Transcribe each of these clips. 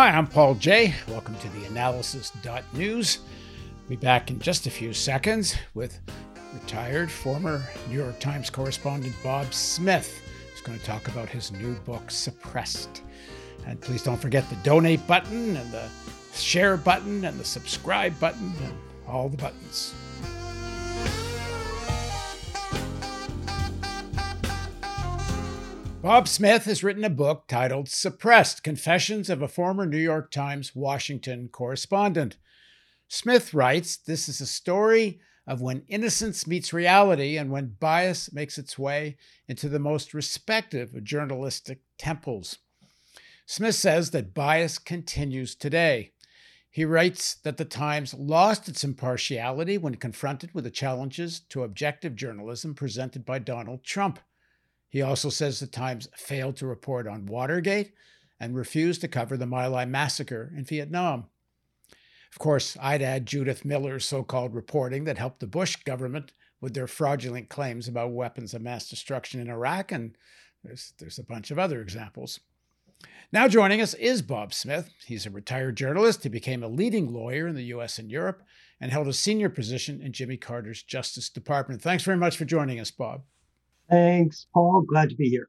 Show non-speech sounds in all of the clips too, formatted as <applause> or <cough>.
Hi, I'm Paul Jay. Welcome to the analysis.news. We'll be back in just a few seconds with retired former New York Times correspondent Bob Smith. He's going to talk about his new book, Suppressed. And please don't forget the donate button and the share button and the subscribe button and all the buttons. Bob Smith has written a book titled Suppressed Confessions of a Former New York Times Washington Correspondent. Smith writes this is a story of when innocence meets reality and when bias makes its way into the most respected of journalistic temples. Smith says that bias continues today. He writes that the Times lost its impartiality when confronted with the challenges to objective journalism presented by Donald Trump. He also says the Times failed to report on Watergate and refused to cover the My Lai massacre in Vietnam. Of course, I'd add Judith Miller's so called reporting that helped the Bush government with their fraudulent claims about weapons of mass destruction in Iraq, and there's, there's a bunch of other examples. Now joining us is Bob Smith. He's a retired journalist. He became a leading lawyer in the US and Europe and held a senior position in Jimmy Carter's Justice Department. Thanks very much for joining us, Bob. Thanks, Paul. Glad to be here.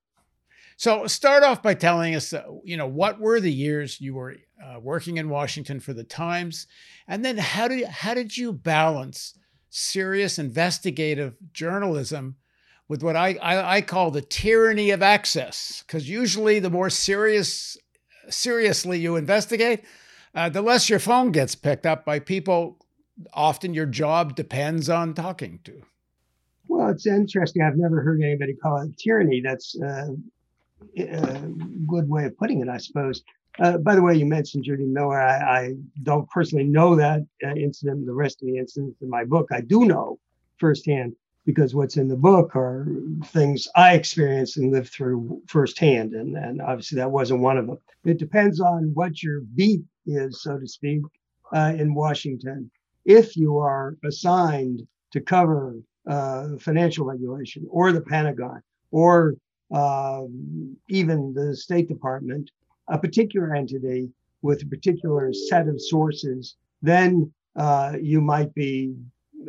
So, start off by telling us, uh, you know, what were the years you were uh, working in Washington for the Times, and then how did how did you balance serious investigative journalism with what I I, I call the tyranny of access? Because usually, the more serious seriously you investigate, uh, the less your phone gets picked up by people. Often, your job depends on talking to. Well, it's interesting. I've never heard anybody call it tyranny. That's uh, a good way of putting it, I suppose. Uh, by the way, you mentioned Judy Miller. I, I don't personally know that uh, incident, the rest of the incidents in my book. I do know firsthand because what's in the book are things I experienced and lived through firsthand. And, and obviously, that wasn't one of them. It depends on what your beat is, so to speak, uh, in Washington. If you are assigned to cover uh, financial regulation or the Pentagon or um, even the State Department, a particular entity with a particular set of sources, then uh, you might be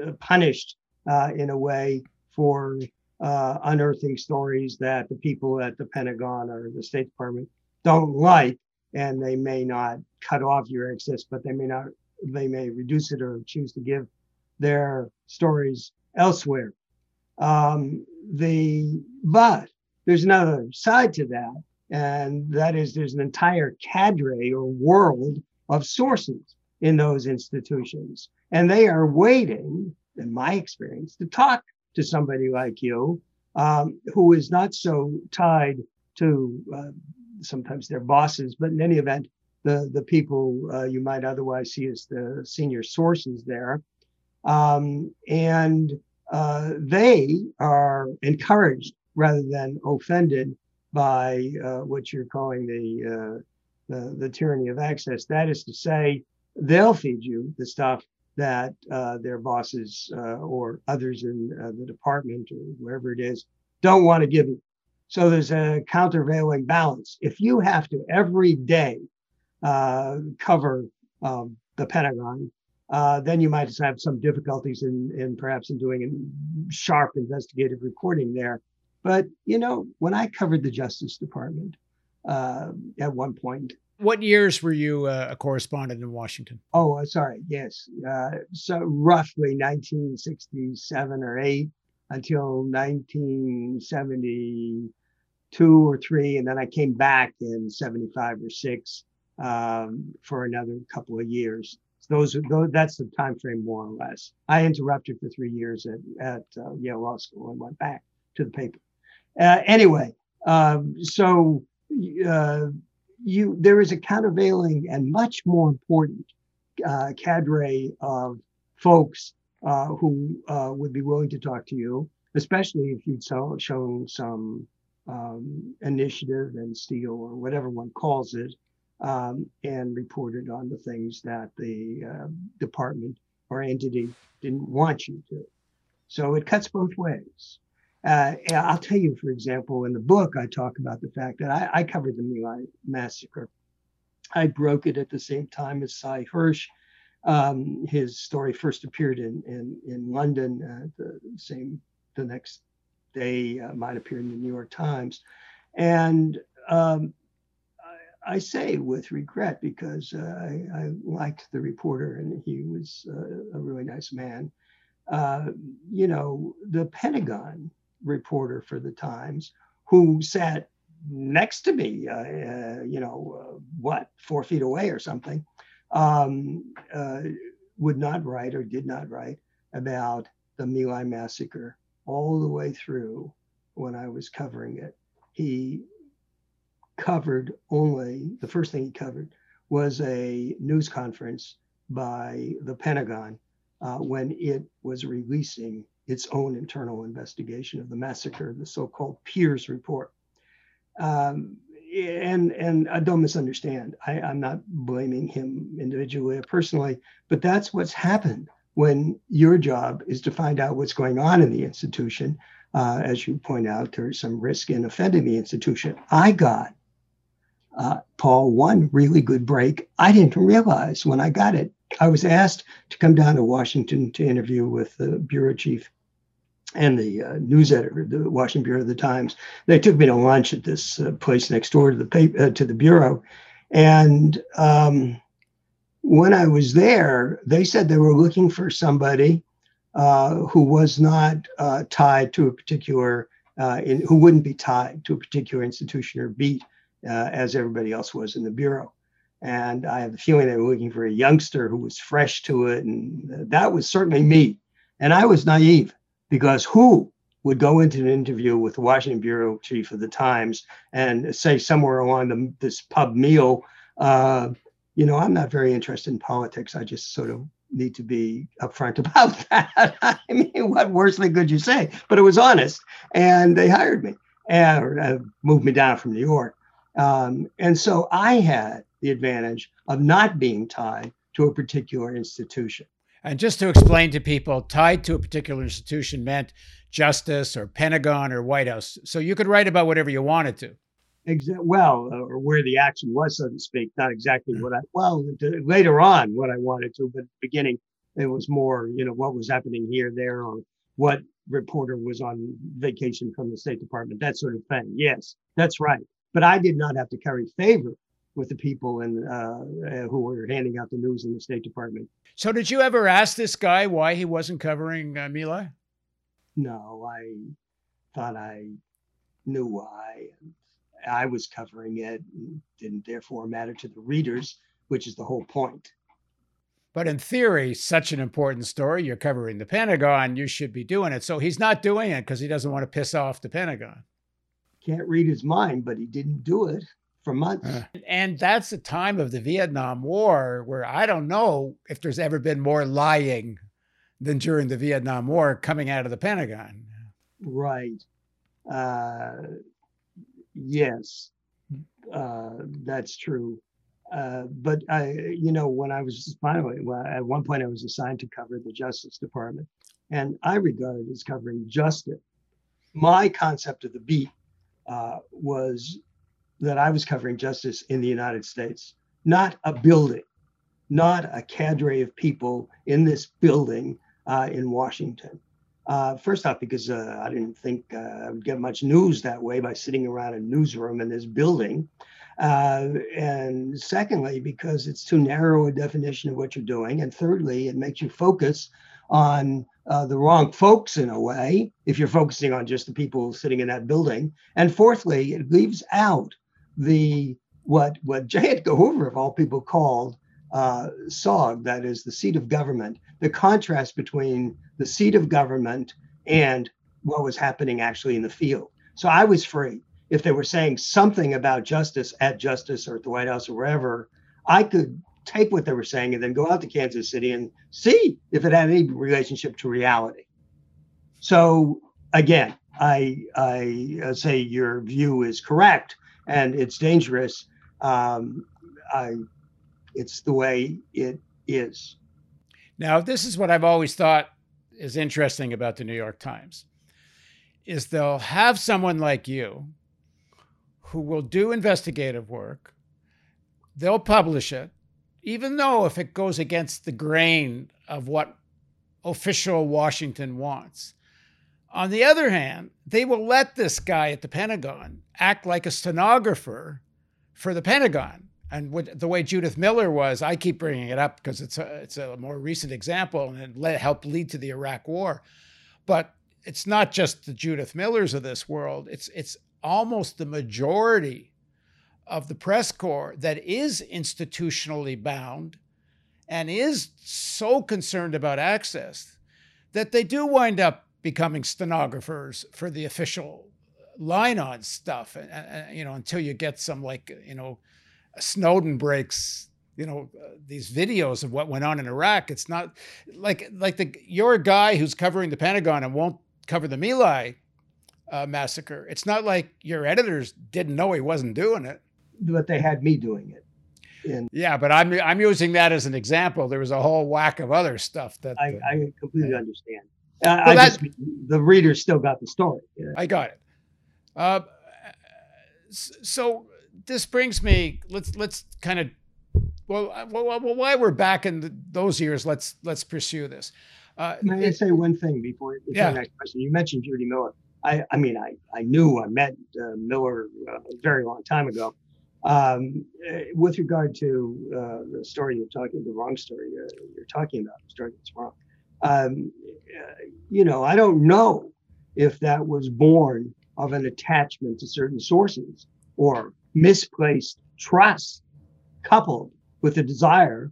uh, punished uh, in a way for uh, unearthing stories that the people at the Pentagon or the State Department don't like, and they may not cut off your access, but they may not, they may reduce it or choose to give their stories elsewhere. Um, the but there's another side to that, and that is there's an entire cadre or world of sources in those institutions, and they are waiting, in my experience, to talk to somebody like you um, who is not so tied to uh, sometimes their bosses, but in any event, the the people uh, you might otherwise see as the senior sources there, um, and uh, they are encouraged rather than offended by uh, what you're calling the, uh, the, the tyranny of access. That is to say, they'll feed you the stuff that uh, their bosses uh, or others in the department or wherever it is don't want to give you. So there's a countervailing balance. If you have to every day cover um, the Pentagon uh, then you might have some difficulties in, in perhaps in doing sharp investigative reporting there. But you know, when I covered the Justice Department uh, at one point, what years were you uh, a correspondent in Washington? Oh, uh, sorry, yes, uh, so roughly 1967 or eight until 1972 or three, and then I came back in 75 or six um, for another couple of years those, that's the time frame more or less. I interrupted for three years at, at uh, Yale Law School and went back to the paper. Uh, anyway, um, so uh, you there is a countervailing and much more important uh, cadre of folks uh, who uh, would be willing to talk to you, especially if you'd so, shown some um, initiative and steel or whatever one calls it um, and reported on the things that the uh, department or entity didn't want you to. So it cuts both ways. Uh, I'll tell you, for example, in the book, I talk about the fact that I, I covered the My massacre. I broke it at the same time as Sy Hersh. Um, his story first appeared in in, in London. Uh, the same the next day uh, might appear in the New York Times, and um, I, say with regret because uh, I, I, liked the reporter and he was uh, a really nice man. Uh, you know, the Pentagon reporter for the Times who sat next to me, uh, uh, you know, uh, what, four feet away or something, um, would not write or did not write about the My Lai massacre all the way through when I was covering it. He covered only, the first thing he covered was a news conference by the Pentagon uh, when it was releasing its own internal investigation of the massacre, the so-called Peers report. Um, and and I don't misunderstand. I, I'm not blaming him individually or personally, but that's what's happened when your job is to find out what's going on in the institution. Uh, as you point out, there's some risk in offending the institution. I got uh, Paul one really good break. I didn't realize when I got it. I was asked to come down to Washington to interview with the bureau chief and the uh, news editor, the Washington Bureau of the Times. They took me to lunch at this uh, place next door to the paper, uh, to the bureau, and um, when I was there, they said they were looking for somebody uh, who was not uh, tied to a particular, in, who wouldn't be tied to a particular institution or beat, as everybody else was in the bureau. And I have the feeling they were looking for a youngster who was fresh to it, and that was certainly me. And I was naive because who would go into an interview with the Washington bureau chief of the Times and say somewhere along the, this pub meal, uh, you know, I'm not very interested in politics. I just sort of need to be upfront <laughs> about that. <laughs> I mean, what worse thing could you say? But it was honest, and they hired me and uh, moved me down from New York. Um, and so I had the advantage of not being tied to a particular institution. And just to explain to people, tied to a particular institution meant justice or Pentagon or White House. So you could write about whatever you wanted to. Exa- well, uh, or where the action was, so to speak. Not exactly what I, well, later on, what I wanted to, but beginning, it was more, you know, what was happening here, there, or what reporter was on vacation from the State Department, that sort of thing. Yes, that's right. But I did not have to carry favor with the people and uh, who were handing out the news in the State Department. So, did you ever ask this guy why he wasn't covering uh, My Lai? No, I thought I knew why. I was covering it and didn't therefore matter to the readers, which is the whole point. But in theory, such an important story, you're covering the Pentagon, you should be doing it. So he's not doing it because he doesn't want to piss off the Pentagon. Can't read his mind, but he didn't do it for months. Uh, and that's the time of the Vietnam War where I don't know if there's ever been more lying than during the Vietnam War coming out of the Pentagon. Right. Uh, yes, uh, that's true. Uh, but I, you know, when I was finally, well, at one point I was assigned to cover the Justice Department, and I regarded as covering justice. My concept of the beat uh, was that I was covering justice in the United States, not a building, not a cadre of people in this building uh, in Washington. Uh, first off, because uh, I didn't think uh, I would get much news that way by sitting around a newsroom in this building. Uh, and secondly, because it's too narrow a definition of what you're doing. And thirdly, it makes you focus on uh, the wrong folks in a way if you're focusing on just the people sitting in that building. And fourthly, it leaves out the what what J. Edgar Hoover of all people called uh, SOG, that is the seat of government, the contrast between the seat of government and what was happening actually in the field. So I was free. If they were saying something about justice at Justice or at the White House or wherever, I could take what they were saying and then go out to Kansas City and see if it had any relationship to reality. So again, I I say your view is correct and it's dangerous. Um, I, it's the way it is. Now, this is what I've always thought is interesting about the New York Times is they'll have someone like you who will do investigative work they'll publish it, even though if it goes against the grain of what official Washington wants. On the other hand, they will let this guy at the Pentagon act like a stenographer for the Pentagon. And what, the way Judith Miller was, I keep bringing it up because it's a, it's a more recent example and it helped lead to the Iraq War. But it's not just the Judith Millers of this world, it's, it's almost the majority of the press corps that is institutionally bound and is so concerned about access that they do wind up becoming stenographers for the official line on stuff and, and, you know until you get some like you know snowden breaks you know uh, these videos of what went on in iraq. It's not like like the you're a guy who's covering the pentagon and won't cover the My uh, massacre. It's not like your editors didn't know he wasn't doing it but they had me doing it and yeah but i'm i'm using that as an example there was a whole whack of other stuff that i, uh, I completely understand uh, well, I just, the reader still got the story. Yeah. I got it. Uh, so this brings me. Let's let's kind of well, well, well, while we're back in the, those years, let's let's pursue this. Uh, May I say one thing before, before yeah. the next question? You mentioned Judy Miller. I, I mean, I, I knew I met uh, Miller uh, a very long time ago. Um, eh, with regard to uh, the story you're talking, the wrong story uh, you're talking about, the story that's wrong um, you know, I don't know if that was born of an attachment to certain sources or misplaced trust coupled with a desire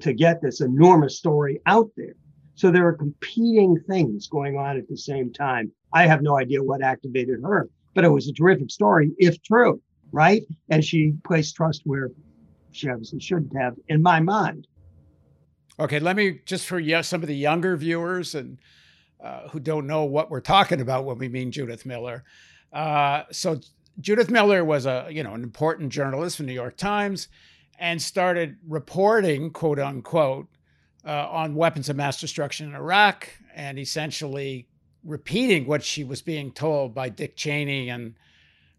to get this enormous story out there. So there are competing things going on at the same time. I have no idea what activated her, but it was a terrific story, if true, right? And she placed trust where she obviously shouldn't have, in my mind. Okay, let me just for some of the younger viewers and uh, who don't know what we're talking about when we mean Judith Miller. Uh, so Judith Miller was a you know an important journalist for New York Times and started reporting quote unquote uh, on weapons of mass destruction in Iraq and essentially repeating what she was being told by Dick Cheney and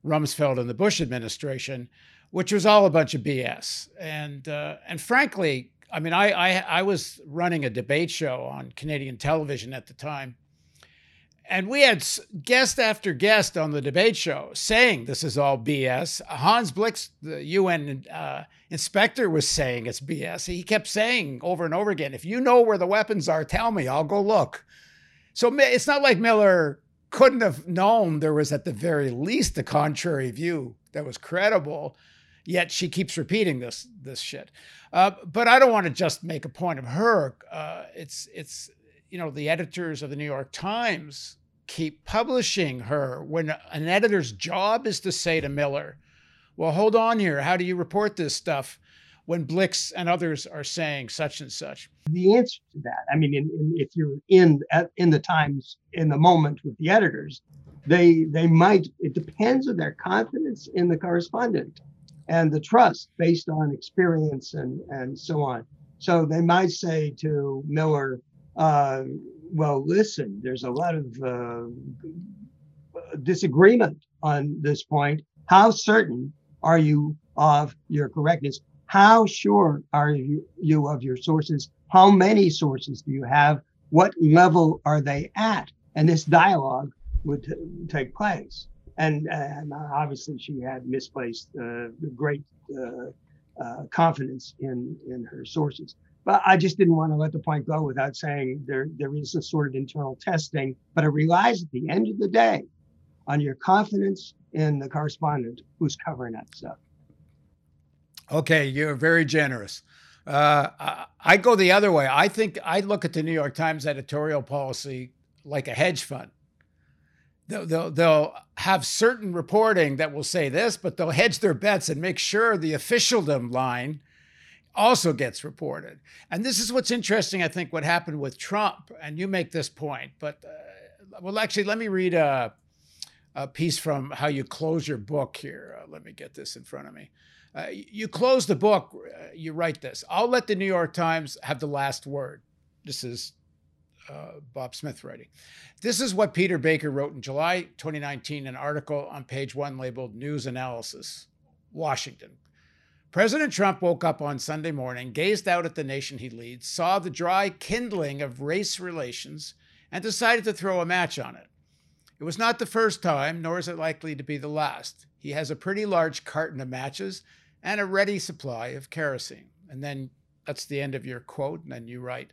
Rumsfeld and the Bush administration, which was all a bunch of BS. And uh, and frankly, I mean, I, I, I was running a debate show on Canadian television at the time, and we had guest after guest on the debate show saying this is all BS. Hans Blix, the UN uh, inspector, was saying it's BS. He kept saying over and over again, "If you know where the weapons are, tell me. I'll go look." So it's not like Miller couldn't have known there was at the very least a contrary view that was credible yet she keeps repeating this this shit. Uh, but I don't want to just make a point of her. Uh, it's it's you know the editors of the New York Times keep publishing her when an editor's job is to say to Miller, "Well, hold on here. How do you report this stuff?" When Blix and others are saying such and such. The answer to that, I mean, in, in, if you're in in the Times in the moment with the editors, they they might. It depends on their confidence in the correspondent and the trust based on experience and, and so on. So they might say to Miller, uh, well, listen, there's a lot of uh, disagreement on this point. How certain are you of your correctness? How sure are you, you of your sources? How many sources do you have? What level are they at? And this dialogue would t- take place and, and obviously she had misplaced uh, great uh, uh, confidence in in her sources. But I just didn't want to let the point go without saying there there is a sort of internal testing. But it relies at the end of the day on your confidence in the correspondent who's covering that stuff. Okay, you're very generous. Uh, I, I go the other way. I think I look at the New York Times editorial policy like a hedge fund they'll, they'll, they'll have certain reporting that will say this, but they'll hedge their bets and make sure the officialdom line also gets reported. And this is what's interesting, I think, what happened with Trump. And you make this point, but uh, well, actually, let me read a, a, piece from how you close your book here. Uh, let me get this in front of me. Uh, you close the book, uh, you write this I'll let the New York Times have the last word. This is uh, Bob Smith writing. This is what Peter Baker wrote in July 2019, an article on page one labeled News Analysis, Washington. President Trump woke up on Sunday morning, gazed out at the nation he leads, saw the dry kindling of race relations, and decided to throw a match on it. It was not the first time, nor is it likely to be the last. He has a pretty large carton of matches and a ready supply of kerosene. And then that's the end of your quote. And then you write,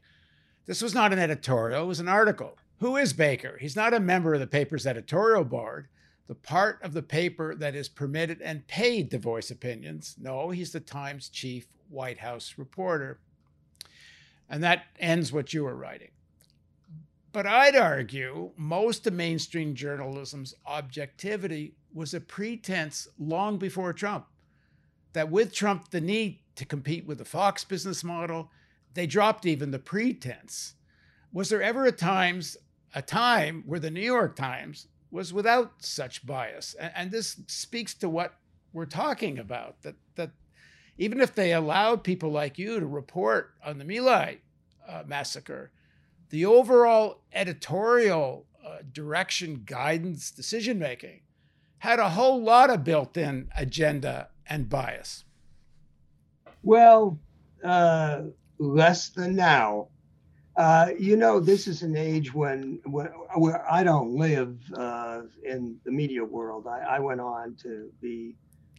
This was not an editorial, it was an article. Who is Baker? He's not a member of the paper's editorial board, the part of the paper that is permitted and paid to voice opinions. No, he's the Times chief White House reporter. And that ends what you were writing. But I'd argue most of mainstream journalism's objectivity was a pretense long before Trump. That with Trump, the need to compete with the Fox business model, they dropped even the pretense. Was there ever a times a time where the New York Times was without such bias? And, and this speaks to what we're talking about. That that even if they allowed people like you to report on the My Lai uh, massacre, the overall editorial uh, direction, guidance, decision making had a whole lot of built in agenda and bias. Well, uh, less than now. Uh, you know, this is an age when, when where I don't live uh, in the media world. I, I went on to be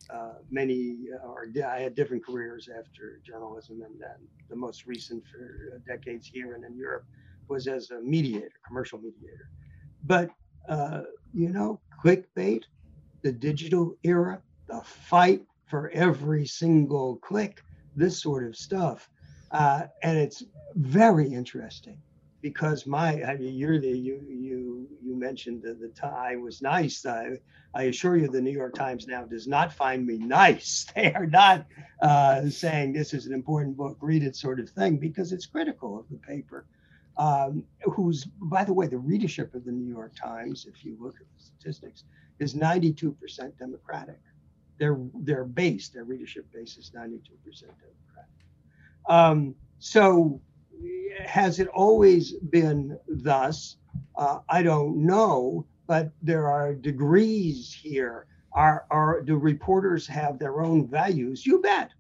uh, many, or I had different careers after journalism, and then the most recent for decades here and in Europe was as a mediator, commercial mediator. But, uh, you know, clickbait, the digital era, the fight for every single click, this sort of stuff. Uh, and it's very interesting because my, I mean, you're the, you, you, you mentioned that the tie was nice. I, I assure you, the New York Times now does not find me nice. <laughs> They are not uh, saying this is an important book, read it sort of thing, because it's critical of the paper um, who's, by the way, the readership of the New York Times, if you look at the statistics, is 92% Democratic. Their their base, their readership base is 92% Democratic. Um, so, has it always been thus? Uh, I don't know, but there are degrees here. Are are do reporters have their own values? You bet.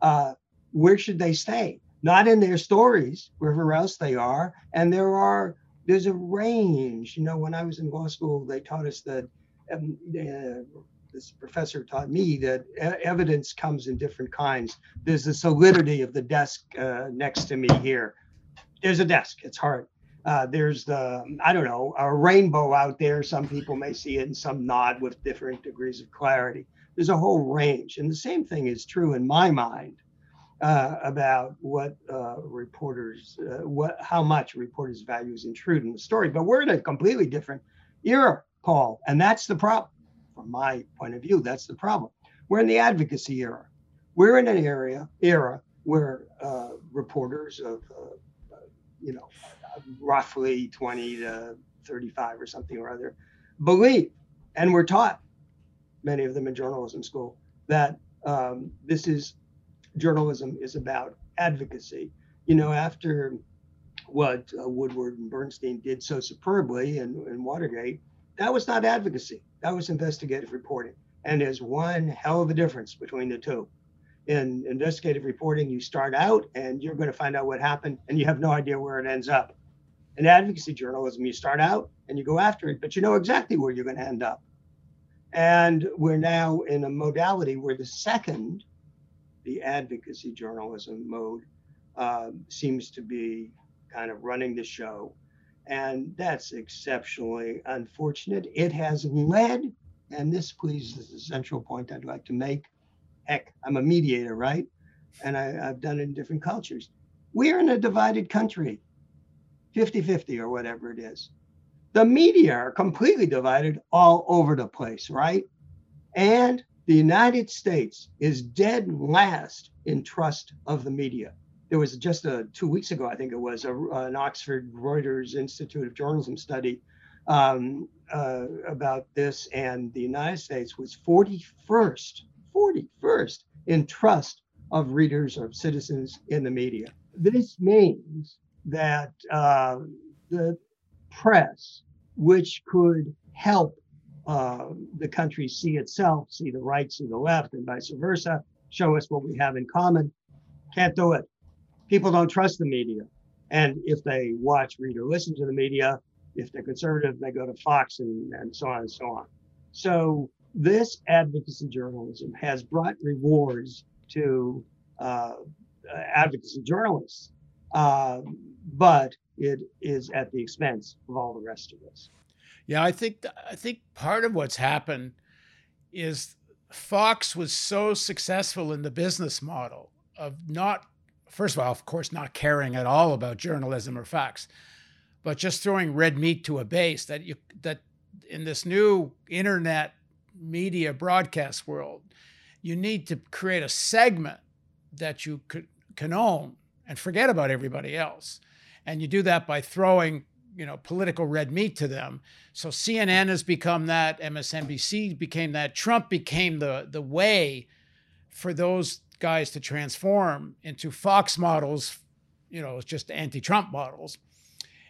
Uh, where should they stay? Not in their stories, wherever else they are. And there are there's a range. You know, when I was in law school, they taught us that um, uh, this professor taught me that evidence comes in different kinds. There's the solidity of the desk uh, next to me here. There's a desk. It's hard. Uh, there's the I don't know a rainbow out there. Some people may see it, and some nod with different degrees of clarity. There's a whole range, and the same thing is true in my mind uh, about what uh, reporters, uh, what how much reporters' values intrude in the story. But we're in a completely different era, Paul, and that's the problem. From my point of view, that's the problem. We're in the advocacy era. We're in an area era where uh, reporters of, uh, you know, roughly 20 to 35 or something or other, believe, and we're taught, many of them in journalism school, that um, this is journalism is about advocacy. You know, after what uh, Woodward and Bernstein did so superbly in, in Watergate, that was not advocacy. That was investigative reporting. And there's one hell of a difference between the two. In investigative reporting, you start out and you're going to find out what happened, and you have no idea where it ends up. In advocacy journalism, you start out and you go after it, but you know exactly where you're going to end up. And we're now in a modality where the second the advocacy journalism mode uh, seems to be kind of running the show. And that's exceptionally unfortunate. It has led, and this, please, is the central point I'd like to make. Heck, I'm a mediator, right? And I, have done it in different cultures. We're in a divided country, 50 50 or whatever it is. The media are completely divided all over the place, right? And the United States is dead last in trust of the media. There was just a, two weeks ago, I think it was, a, an Oxford Reuters Institute of Journalism study um, uh, about this, and the United States was 41st, 41st in trust of readers or citizens in the media. This means that uh, the press, which could help uh, the country see itself, see the right, see the left, and vice versa, show us what we have in common. Can't do it. People don't trust the media. And if they watch, read, or listen to the media, if they're conservative, they go to Fox and, and so on and so on. So this advocacy journalism has brought rewards to uh, advocacy journalists, uh, but it is at the expense of all the rest of us. Yeah, I think I think part of what's happened is Fox was so successful in the business model of not, first of all, of course, not caring at all about journalism or facts, but just throwing red meat to a base that you that in this new internet media broadcast world, you need to create a segment that you could, can own and forget about everybody else. And you do that by throwing you know political red meat to them. So CNN has become that, MSNBC became that, Trump became the the way for those guys to transform into Fox models, you know, just anti-Trump models.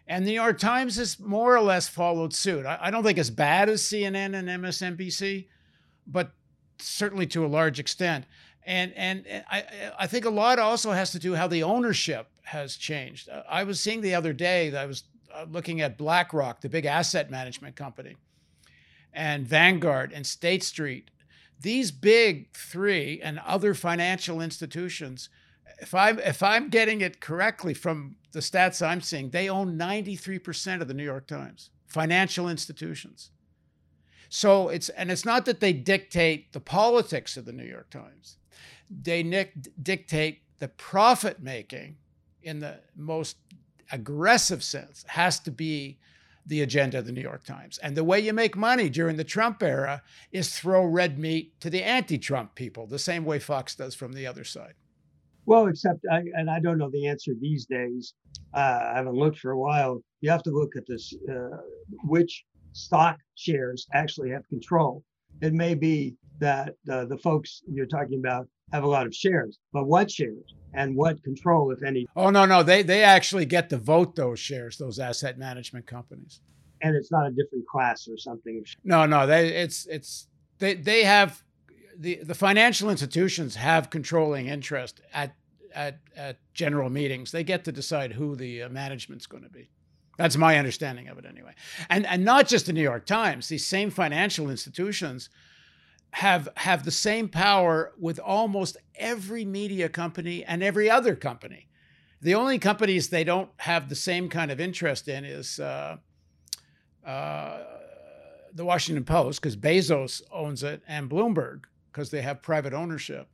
And the New York Times has more or less followed suit. I, I don't think as bad as CNN and MSNBC, but certainly to a large extent. And and I I think a lot also has to do how the ownership has changed. I was seeing the other day that I was uh, looking at BlackRock, the big asset management company, and Vanguard and State Street. These big three and other financial institutions, if I'm if I'm getting it correctly from the stats I'm seeing, they own 93% of the New York Times. Financial institutions. So it's and it's not that they dictate the politics of the New York Times. They dictate the profit making in the most aggressive sense has to be the agenda of the New York Times. And the way you make money during the Trump era is throw red meat to the anti Trump people, the same way Fox does from the other side. Well, except, I, and I don't know the answer these days. Uh, I haven't looked for a while. You have to look at this uh, which stock shares actually have control. It may be that uh, the folks you're talking about have a lot of shares, but what shares? and what control, if any. Oh no, no, they they actually get to vote those shares, those asset management companies. And it's not a different class or something. No, no, they it's it's they they have the the financial institutions have controlling interest at at at general meetings. They get to decide who the uh, management's going to be. That's my understanding of it anyway. And and not just the New York Times, these same financial institutions have have the same power with almost every media company and every other company. The only companies they don't have the same kind of interest in is uh, uh, the Washington Post because Bezos owns it and Bloomberg because they have private ownership.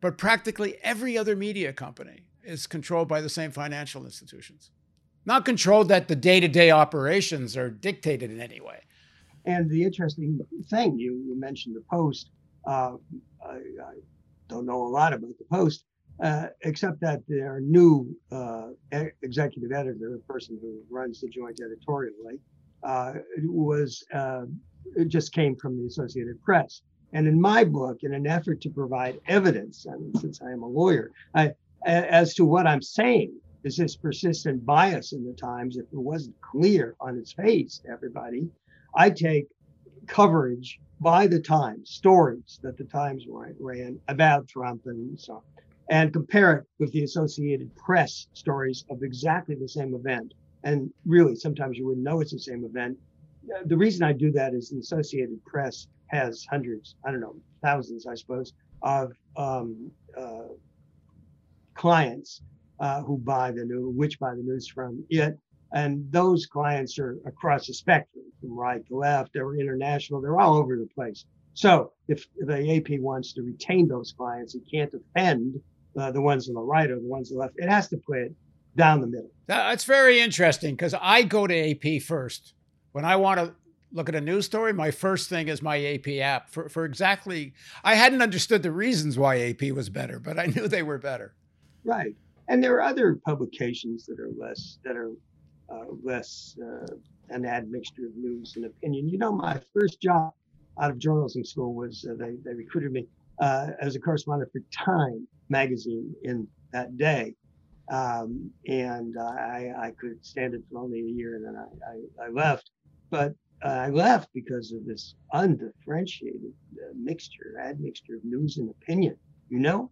But practically every other media company is controlled by the same financial institutions. Not controlled that the day to day operations are dictated in any way. And the interesting thing, you, you mentioned the Post. Uh, I, I, don't know a lot about the Post, uh, except that their new uh, executive editor, the person who runs the joint editorial, right, uh, was uh, just came from the Associated Press. And in my book, in an effort to provide evidence, I mean, since I am a lawyer, I, as to what I'm saying, is this persistent bias in the Times, if it wasn't clear on its face to everybody, I take coverage by the Times, stories that the Times ran about Trump and so on, and compare it with the Associated Press stories of exactly the same event. And really, sometimes you wouldn't know it's the same event. The reason I do that is the Associated Press has hundreds, I don't know, thousands, I suppose, of um, uh, clients uh, who buy the news, which buy the news from it, and those clients are across the spectrum from right to left, they're international, they're all over the place. So if the AP wants to retain those clients, it can't offend uh, the ones on the right or the ones on the left. It has to put it down the middle. That's very interesting because I go to AP first. When I want to look at a news story, my first thing is my AP app for, for exactly, I hadn't understood the reasons why AP was better, but I knew they were better. Right. And there are other publications that are less, that are uh, less uh, an admixture of news and opinion. You know, my first job out of journalism school was uh, they, they recruited me as a correspondent for Time magazine in that day. Um, and I, I could stand it for only a year and then I, I, I left. But I left because of this undifferentiated uh, mixture, admixture of news and opinion. you know,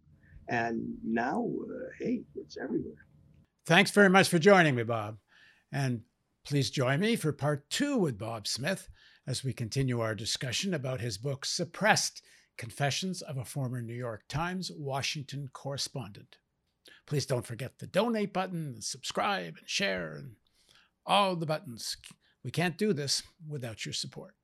and now, uh, hey, it's everywhere. Thanks very much for joining me, Bob. And please join me for part two with Bob Smith as we continue our discussion about his book, Suppressed Confessions of a Former New York Times Washington Correspondent. Please don't forget the donate button, subscribe, and share, and all the buttons. We can't do this without your support.